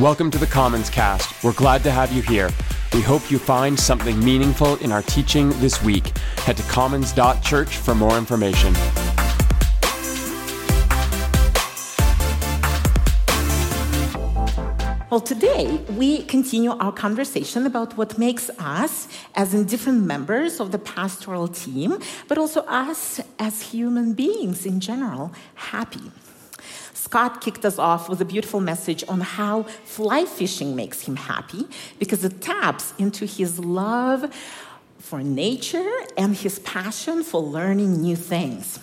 Welcome to the Commons Cast. We're glad to have you here. We hope you find something meaningful in our teaching this week. Head to commons.church for more information. Well, today we continue our conversation about what makes us, as indifferent members of the pastoral team, but also us as human beings in general, happy. Scott kicked us off with a beautiful message on how fly fishing makes him happy because it taps into his love for nature and his passion for learning new things.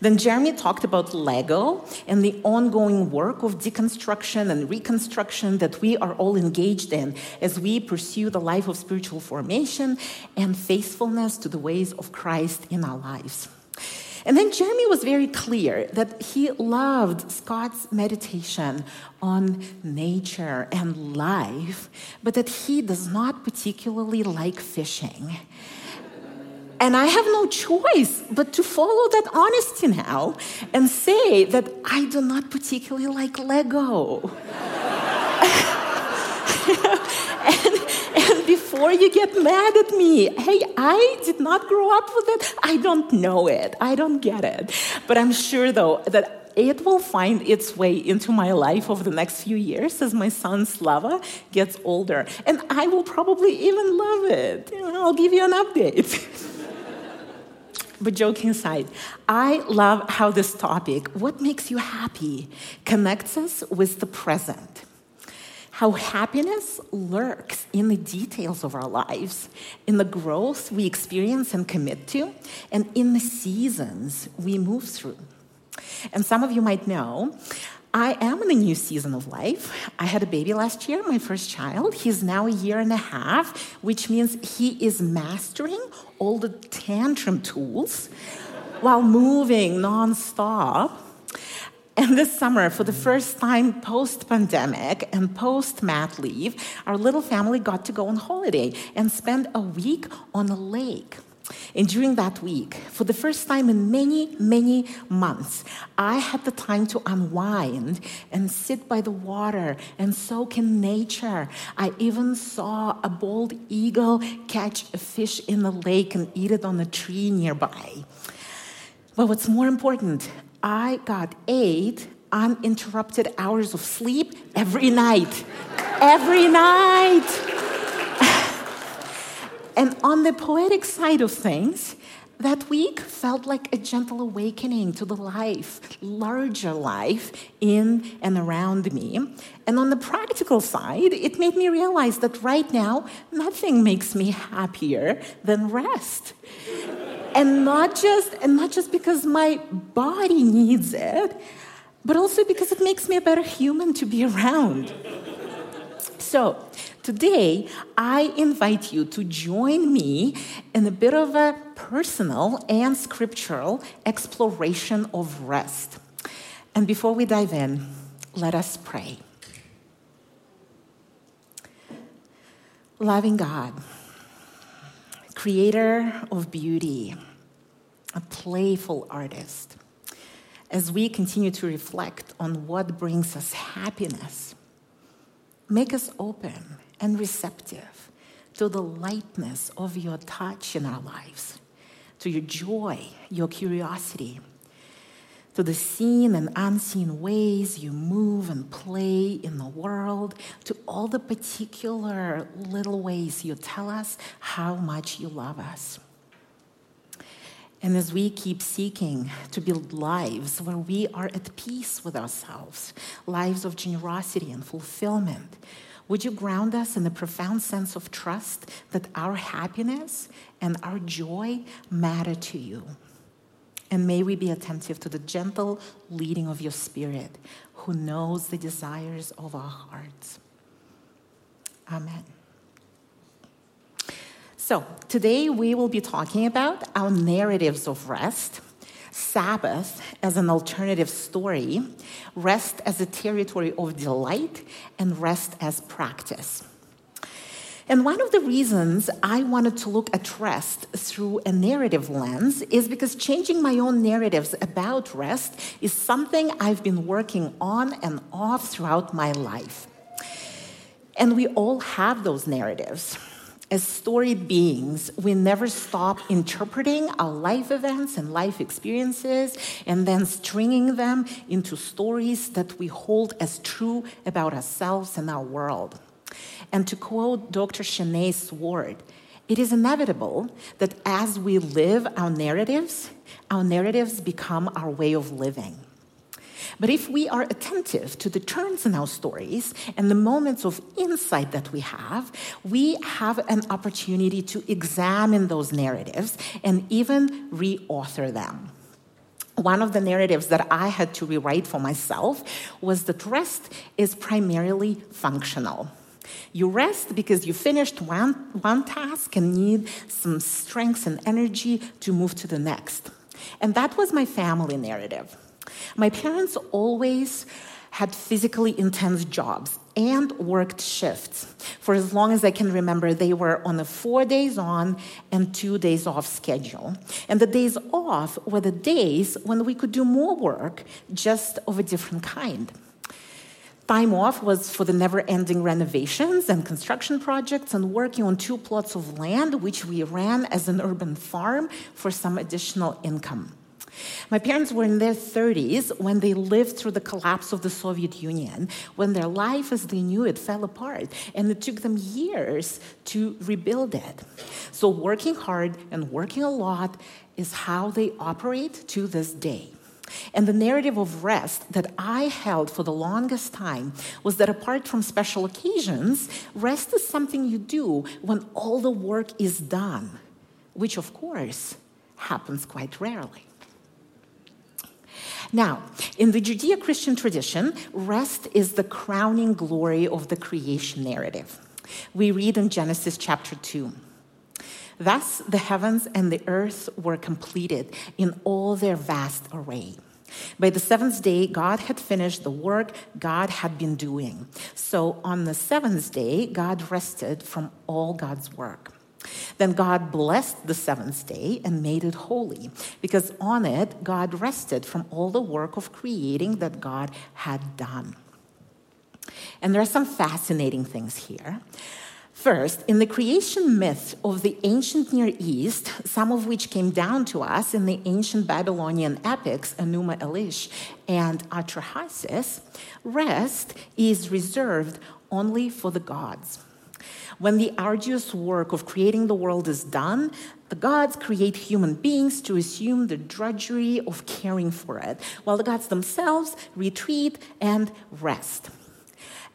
Then Jeremy talked about Lego and the ongoing work of deconstruction and reconstruction that we are all engaged in as we pursue the life of spiritual formation and faithfulness to the ways of Christ in our lives. And then Jeremy was very clear that he loved Scott's meditation on nature and life, but that he does not particularly like fishing. And I have no choice but to follow that honesty now and say that I do not particularly like Lego. before you get mad at me, hey, I did not grow up with it. I don't know it. I don't get it. But I'm sure, though, that it will find its way into my life over the next few years as my son Slava gets older. And I will probably even love it. I'll give you an update. But joking aside, I love how this topic, what makes you happy, connects us with the present. How happiness lurks in the details of our lives, in the growth we experience and commit to, and in the seasons we move through. And some of you might know I am in a new season of life. I had a baby last year, my first child. He's now a year and a half, which means he is mastering all the tantrum tools while moving nonstop. And this summer, for the first time post pandemic and post mat leave, our little family got to go on holiday and spend a week on a lake. And during that week, for the first time in many, many months, I had the time to unwind and sit by the water and soak in nature. I even saw a bald eagle catch a fish in the lake and eat it on a tree nearby. But what's more important, I got eight uninterrupted hours of sleep every night. every night. And on the poetic side of things, that week felt like a gentle awakening to the life, larger life in and around me. And on the practical side, it made me realize that right now, nothing makes me happier than rest. And not just and not just because my body needs it, but also because it makes me a better human to be around. So, today I invite you to join me in a bit of a personal and scriptural exploration of rest. And before we dive in, let us pray. Loving God, creator of beauty, a playful artist, as we continue to reflect on what brings us happiness Make us open and receptive to the lightness of your touch in our lives, to your joy, your curiosity, to the seen and unseen ways you move and play in the world, to all the particular little ways you tell us how much you love us. And as we keep seeking to build lives where we are at peace with ourselves, lives of generosity and fulfillment, would you ground us in a profound sense of trust that our happiness and our joy matter to you? And may we be attentive to the gentle leading of your Spirit, who knows the desires of our hearts. Amen. So, today we will be talking about our narratives of rest, Sabbath as an alternative story, rest as a territory of delight, and rest as practice. And one of the reasons I wanted to look at rest through a narrative lens is because changing my own narratives about rest is something I've been working on and off throughout my life. And we all have those narratives. As storied beings, we never stop interpreting our life events and life experiences and then stringing them into stories that we hold as true about ourselves and our world. And to quote Dr. Shanae Sword, it is inevitable that as we live our narratives, our narratives become our way of living. But if we are attentive to the turns in our stories and the moments of insight that we have, we have an opportunity to examine those narratives and even reauthor them. One of the narratives that I had to rewrite for myself was that rest is primarily functional. You rest because you finished one, one task and need some strength and energy to move to the next. And that was my family narrative. My parents always had physically intense jobs and worked shifts. For as long as I can remember, they were on a four days on and two days off schedule. And the days off were the days when we could do more work, just of a different kind. Time off was for the never ending renovations and construction projects and working on two plots of land, which we ran as an urban farm for some additional income. My parents were in their 30s when they lived through the collapse of the Soviet Union, when their life as they knew it fell apart, and it took them years to rebuild it. So, working hard and working a lot is how they operate to this day. And the narrative of rest that I held for the longest time was that apart from special occasions, rest is something you do when all the work is done, which of course happens quite rarely. Now, in the Judeo Christian tradition, rest is the crowning glory of the creation narrative. We read in Genesis chapter 2. Thus the heavens and the earth were completed in all their vast array. By the seventh day, God had finished the work God had been doing. So on the seventh day, God rested from all God's work. Then God blessed the seventh day and made it holy, because on it God rested from all the work of creating that God had done. And there are some fascinating things here. First, in the creation myth of the ancient Near East, some of which came down to us in the ancient Babylonian epics, Enuma Elish and Atrahasis, rest is reserved only for the gods. When the arduous work of creating the world is done, the gods create human beings to assume the drudgery of caring for it, while the gods themselves retreat and rest.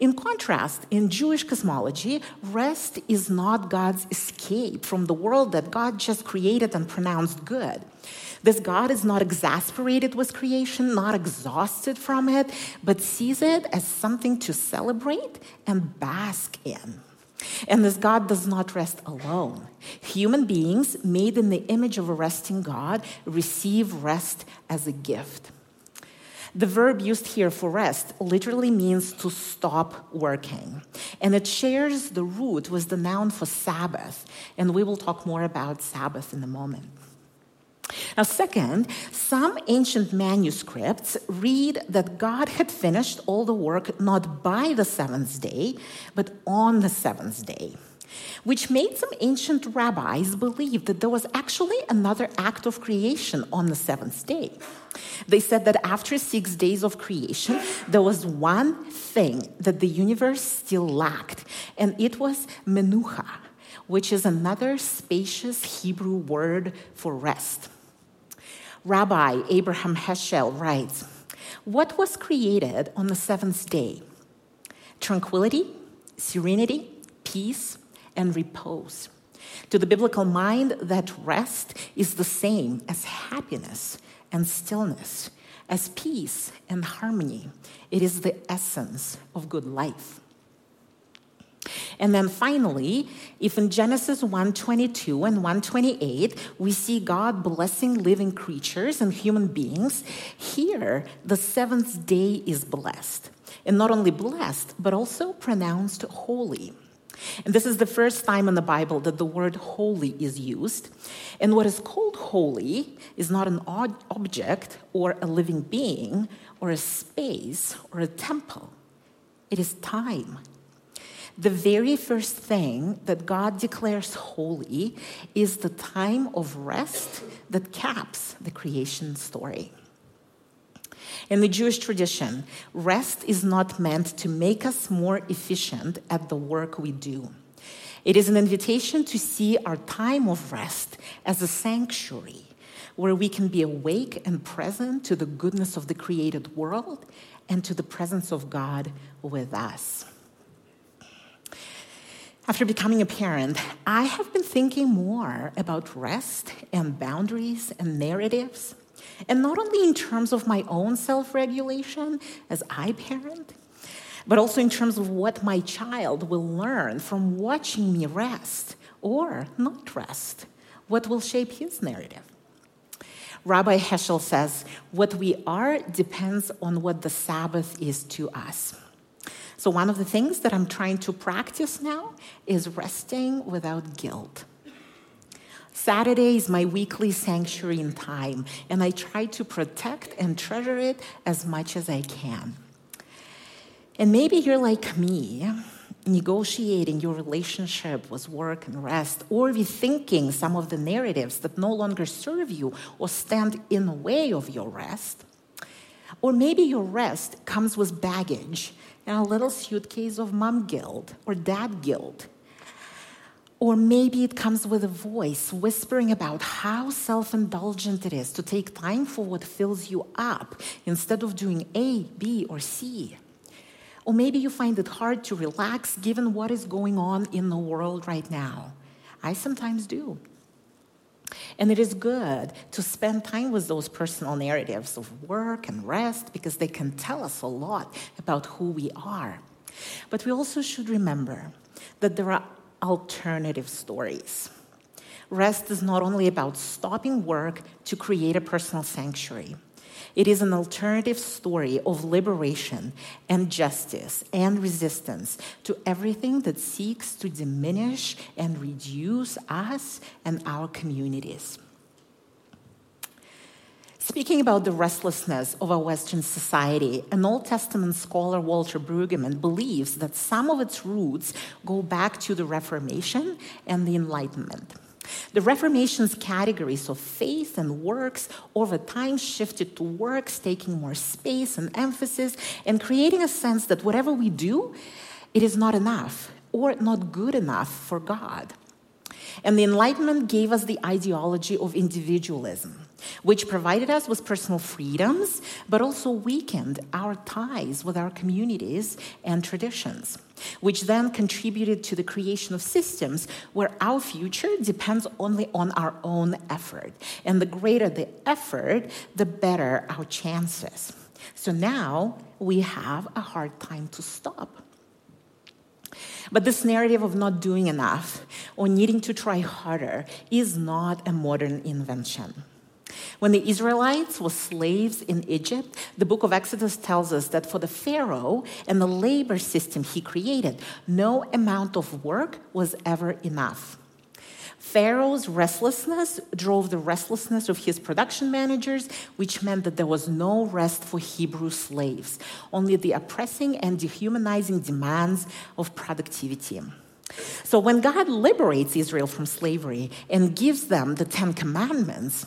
In contrast, in Jewish cosmology, rest is not God's escape from the world that God just created and pronounced good. This God is not exasperated with creation, not exhausted from it, but sees it as something to celebrate and bask in. And this God does not rest alone. Human beings made in the image of a resting God receive rest as a gift. The verb used here for rest literally means to stop working, and it shares the root with the noun for Sabbath, and we will talk more about Sabbath in a moment. Now, second, some ancient manuscripts read that God had finished all the work not by the seventh day, but on the seventh day, which made some ancient rabbis believe that there was actually another act of creation on the seventh day. They said that after six days of creation, there was one thing that the universe still lacked, and it was menucha, which is another spacious Hebrew word for rest. Rabbi Abraham Heschel writes What was created on the seventh day? Tranquility, serenity, peace, and repose. To the biblical mind, that rest is the same as happiness and stillness, as peace and harmony. It is the essence of good life. And then finally, if in Genesis 1:22 and 128 we see God blessing living creatures and human beings, here the seventh day is blessed. And not only blessed, but also pronounced holy. And this is the first time in the Bible that the word holy is used. And what is called holy is not an object or a living being or a space or a temple, it is time the very first thing that God declares holy is the time of rest that caps the creation story. In the Jewish tradition, rest is not meant to make us more efficient at the work we do. It is an invitation to see our time of rest as a sanctuary where we can be awake and present to the goodness of the created world and to the presence of God with us. After becoming a parent, I have been thinking more about rest and boundaries and narratives, and not only in terms of my own self regulation as I parent, but also in terms of what my child will learn from watching me rest or not rest, what will shape his narrative. Rabbi Heschel says, What we are depends on what the Sabbath is to us. So, one of the things that I'm trying to practice now is resting without guilt. Saturday is my weekly sanctuary in time, and I try to protect and treasure it as much as I can. And maybe you're like me, negotiating your relationship with work and rest, or rethinking some of the narratives that no longer serve you or stand in the way of your rest. Or maybe your rest comes with baggage and a little suitcase of mom guilt or dad guilt. Or maybe it comes with a voice whispering about how self indulgent it is to take time for what fills you up instead of doing A, B, or C. Or maybe you find it hard to relax given what is going on in the world right now. I sometimes do. And it is good to spend time with those personal narratives of work and rest because they can tell us a lot about who we are. But we also should remember that there are alternative stories. Rest is not only about stopping work to create a personal sanctuary. It is an alternative story of liberation and justice and resistance to everything that seeks to diminish and reduce us and our communities. Speaking about the restlessness of our Western society, an Old Testament scholar, Walter Brueggemann, believes that some of its roots go back to the Reformation and the Enlightenment. The Reformation's categories of faith and works over time shifted to works, taking more space and emphasis, and creating a sense that whatever we do, it is not enough or not good enough for God. And the Enlightenment gave us the ideology of individualism, which provided us with personal freedoms, but also weakened our ties with our communities and traditions, which then contributed to the creation of systems where our future depends only on our own effort. And the greater the effort, the better our chances. So now we have a hard time to stop. But this narrative of not doing enough or needing to try harder is not a modern invention. When the Israelites were slaves in Egypt, the book of Exodus tells us that for the Pharaoh and the labor system he created, no amount of work was ever enough. Pharaoh's restlessness drove the restlessness of his production managers, which meant that there was no rest for Hebrew slaves, only the oppressing and dehumanizing demands of productivity. So when God liberates Israel from slavery and gives them the Ten Commandments,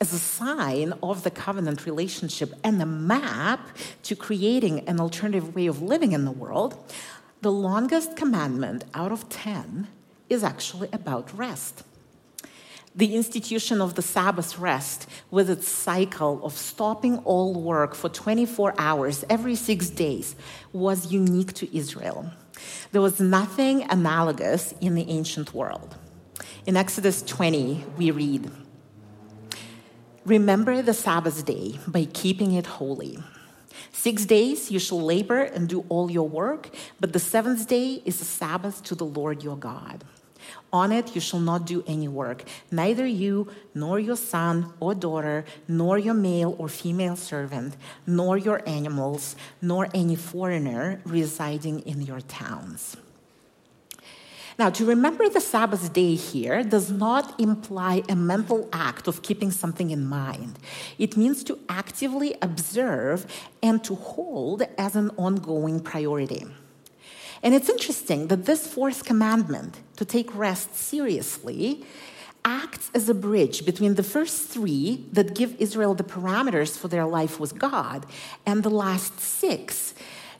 as a sign of the covenant relationship and a map to creating an alternative way of living in the world, the longest commandment out of 10 is actually about rest. The institution of the Sabbath rest, with its cycle of stopping all work for 24 hours every six days, was unique to Israel. There was nothing analogous in the ancient world. In Exodus 20, we read Remember the Sabbath day by keeping it holy. Six days you shall labor and do all your work, but the seventh day is a Sabbath to the Lord your God. On it you shall not do any work, neither you, nor your son or daughter, nor your male or female servant, nor your animals, nor any foreigner residing in your towns. Now, to remember the Sabbath day here does not imply a mental act of keeping something in mind. It means to actively observe and to hold as an ongoing priority. And it's interesting that this fourth commandment, to take rest seriously, acts as a bridge between the first three that give Israel the parameters for their life with God and the last six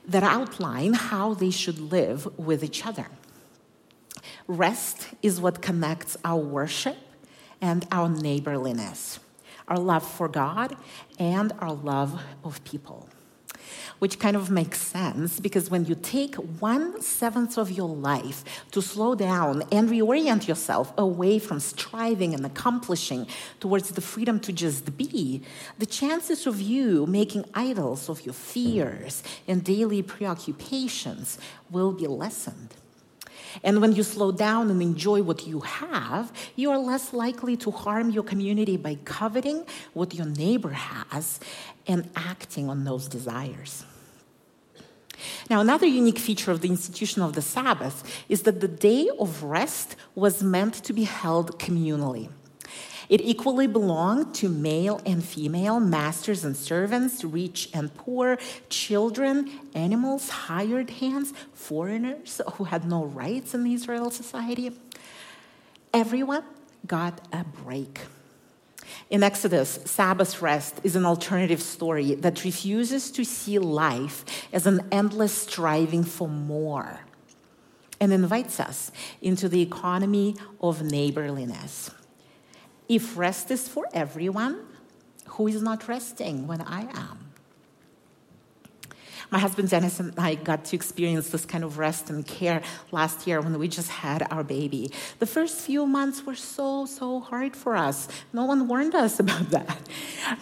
that outline how they should live with each other. Rest is what connects our worship and our neighborliness, our love for God and our love of people which kind of makes sense because when you take one seventh of your life to slow down and reorient yourself away from striving and accomplishing towards the freedom to just be, the chances of you making idols of your fears and daily preoccupations will be lessened. And when you slow down and enjoy what you have, you are less likely to harm your community by coveting what your neighbor has and acting on those desires. Now, another unique feature of the institution of the Sabbath is that the day of rest was meant to be held communally. It equally belonged to male and female, masters and servants, rich and poor, children, animals, hired hands, foreigners who had no rights in Israel society. Everyone got a break. In Exodus, Sabbath rest is an alternative story that refuses to see life as an endless striving for more and invites us into the economy of neighborliness. If rest is for everyone, who is not resting when I am? My husband Dennis and I got to experience this kind of rest and care last year when we just had our baby. The first few months were so, so hard for us. No one warned us about that.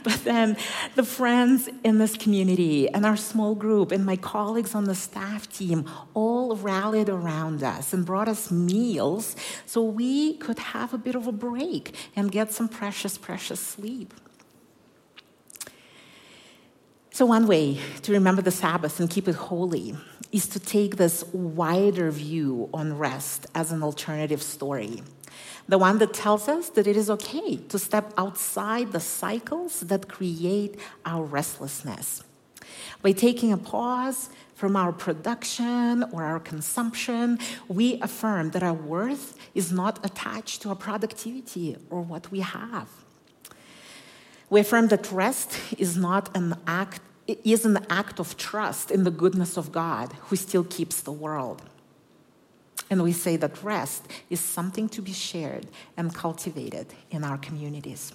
But then the friends in this community and our small group and my colleagues on the staff team all rallied around us and brought us meals so we could have a bit of a break and get some precious, precious sleep. So, one way to remember the Sabbath and keep it holy is to take this wider view on rest as an alternative story. The one that tells us that it is okay to step outside the cycles that create our restlessness. By taking a pause from our production or our consumption, we affirm that our worth is not attached to our productivity or what we have. We affirm that rest is not an act, it is an act of trust in the goodness of God who still keeps the world. And we say that rest is something to be shared and cultivated in our communities.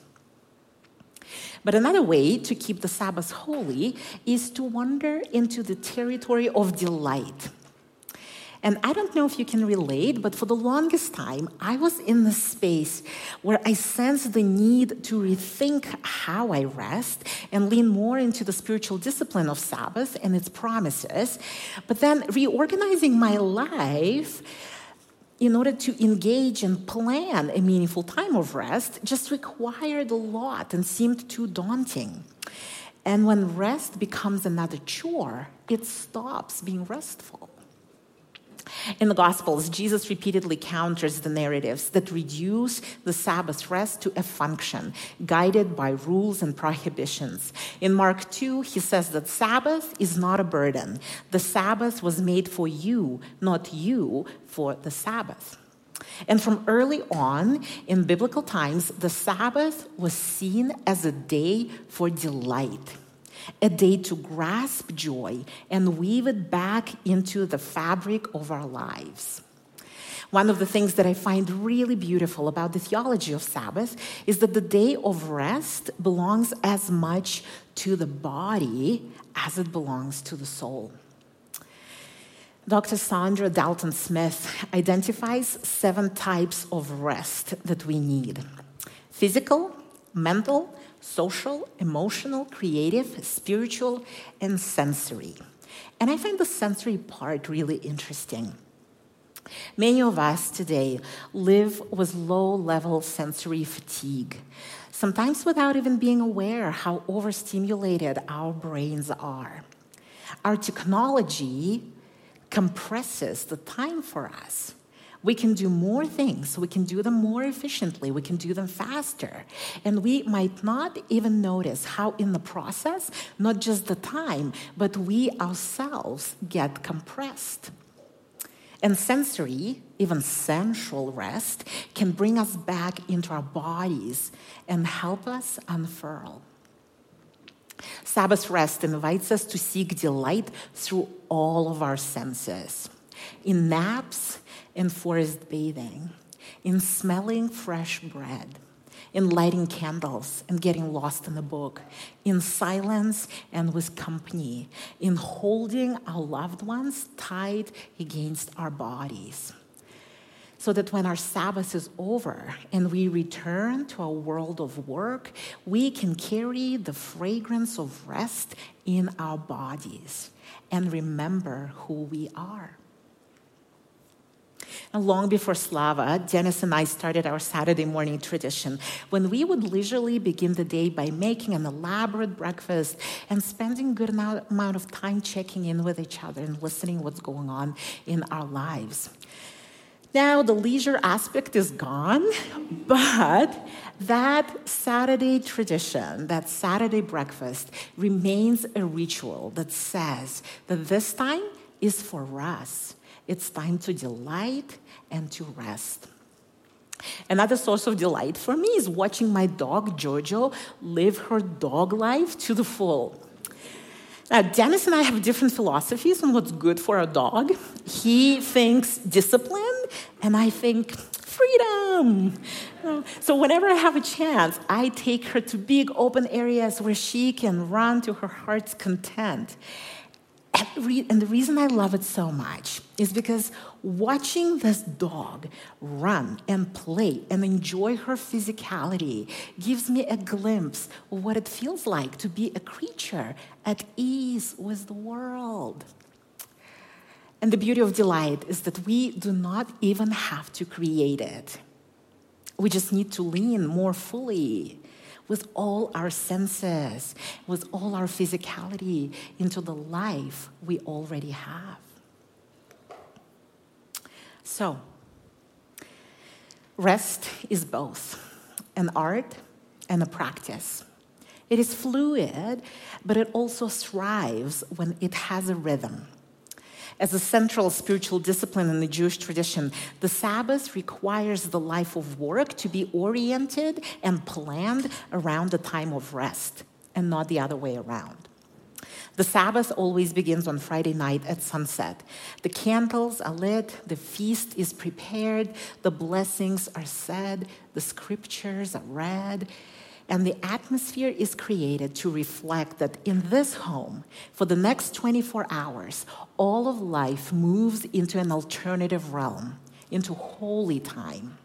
But another way to keep the Sabbath holy is to wander into the territory of delight. And I don't know if you can relate, but for the longest time, I was in the space where I sensed the need to rethink how I rest and lean more into the spiritual discipline of Sabbath and its promises. But then reorganizing my life in order to engage and plan a meaningful time of rest just required a lot and seemed too daunting. And when rest becomes another chore, it stops being restful. In the Gospels, Jesus repeatedly counters the narratives that reduce the Sabbath rest to a function, guided by rules and prohibitions. In Mark 2, he says that Sabbath is not a burden. The Sabbath was made for you, not you for the Sabbath. And from early on in biblical times, the Sabbath was seen as a day for delight a day to grasp joy and weave it back into the fabric of our lives. One of the things that I find really beautiful about the theology of Sabbath is that the day of rest belongs as much to the body as it belongs to the soul. Dr. Saundra Dalton-Smith identifies seven types of rest that we need physical, mental, social, emotional, creative, spiritual, and sensory. And I find the sensory part really interesting. Many of us today live with low level sensory fatigue, sometimes without even being aware how overstimulated our brains are. Our technology compresses the time for us. We can do more things. We can do them more efficiently. We can do them faster. And we might not even notice how, in the process, not just the time, but we ourselves get compressed. And sensory, even sensual rest, can bring us back into our bodies and help us unfurl. Sabbath rest invites us to seek delight through all of our senses in naps, in forest bathing, in smelling fresh bread, in lighting candles and getting lost in a book, in silence and with company, in holding our loved ones tight against our bodies. So that when our Sabbath is over and we return to our world of work, we can carry the fragrance of rest in our bodies and remember who we are. And long before Slava, Dennis and I started our Saturday morning tradition when we would leisurely begin the day by making an elaborate breakfast and spending a good amount of time checking in with each other and listening what's going on in our lives. Now, the leisure aspect is gone, but that Saturday tradition, that Saturday breakfast, remains a ritual that says that this time is for us. It's time to delight and to rest. Another source of delight for me is watching my dog Jojo live her dog life to the full. Now, Dennis and I have different philosophies on what's good for a dog. He thinks discipline, and I think freedom. So, whenever I have a chance, I take her to big open areas where she can run to her heart's content. And the reason I love it so much is because watching this dog run and play and enjoy her physicality gives me a glimpse of what it feels like to be a creature at ease with the world. And the beauty of delight is that we do not even have to create it. We just need to lean more fully with all our senses, with all our physicality into the life we already have. So, rest is both an art and a practice. It is fluid, but it also thrives when it has a rhythm. As a central spiritual discipline in the Jewish tradition, the Sabbath requires the life of work to be oriented and planned around the time of rest and not the other way around. The Sabbath always begins on Friday night at sunset. The candles are lit, the feast is prepared, the blessings are said, the scriptures are read, and the atmosphere is created to reflect that in this home, for the next 24 hours, all of life moves into an alternative realm, into holy time.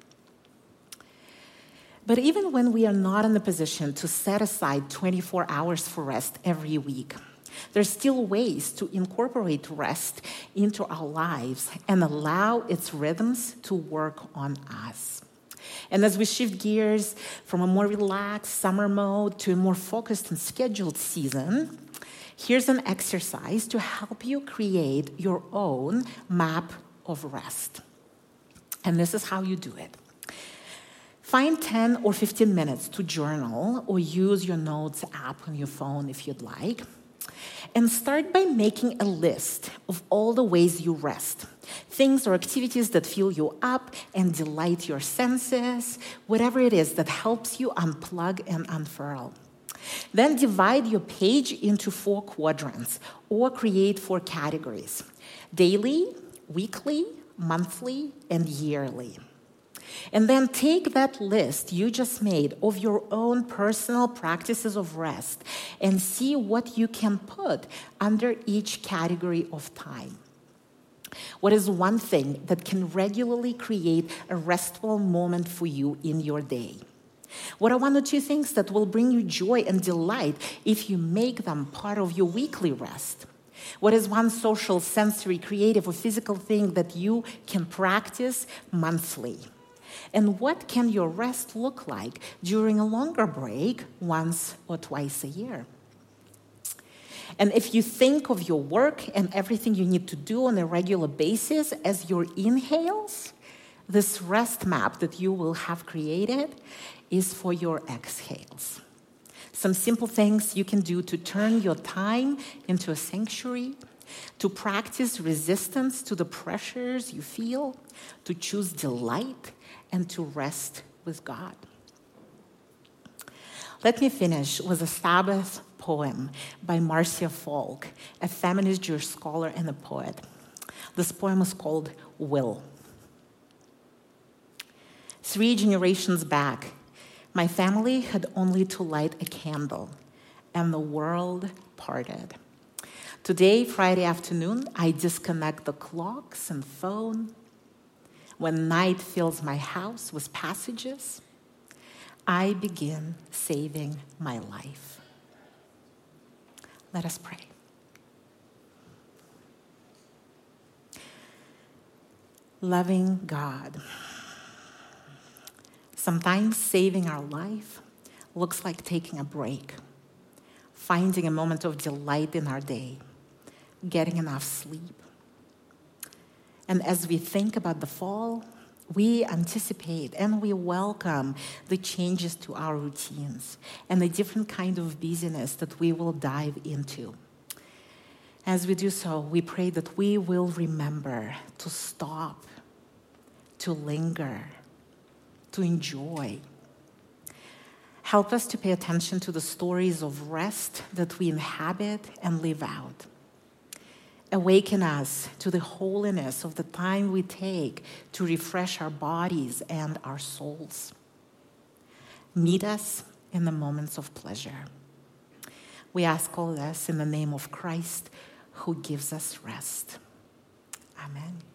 But even when we are not in a position to set aside 24 hours for rest every week, there's still ways to incorporate rest into our lives and allow its rhythms to work on us. And as we shift gears from a more relaxed summer mode to a more focused and scheduled season, here's an exercise to help you create your own map of rest. And this is how you do it. Find 10 or 15 minutes to journal or use your notes app on your phone if you'd like. And start by making a list of all the ways you rest things or activities that fill you up and delight your senses, whatever it is that helps you unplug and unfurl. Then divide your page into four quadrants or create four categories daily, weekly, monthly, and yearly. And then take that list you just made of your own personal practices of rest and see what you can put under each category of time. What is one thing that can regularly create a restful moment for you in your day? What are one or two things that will bring you joy and delight if you make them part of your weekly rest? What is one social, sensory, creative, or physical thing that you can practice monthly? And what can your rest look like during a longer break once or twice a year? And if you think of your work and everything you need to do on a regular basis as your inhales, this rest map that you will have created is for your exhales. Some simple things you can do to turn your time into a sanctuary to practice resistance to the pressures you feel, to choose delight, and to rest with God. Let me finish with a Sabbath poem by Marcia Falk, a feminist Jewish scholar and a poet. This poem is called Will. Three generations back, my family had only to light a candle, and the world parted. Today, Friday afternoon, I disconnect the clocks and phone. When night fills my house with passages, I begin saving my life. Let us pray. Loving God. Sometimes saving our life looks like taking a break, finding a moment of delight in our day, getting enough sleep. And as we think about the fall, we anticipate and we welcome the changes to our routines and the different kind of busyness that we will dive into. As we do so, we pray that we will remember to stop, to linger, to enjoy. Help us to pay attention to the stories of rest that we inhabit and live out. Awaken us to the holiness of the time we take to refresh our bodies and our souls. Meet us in the moments of pleasure. We ask all this in the name of Christ who gives us rest. Amen.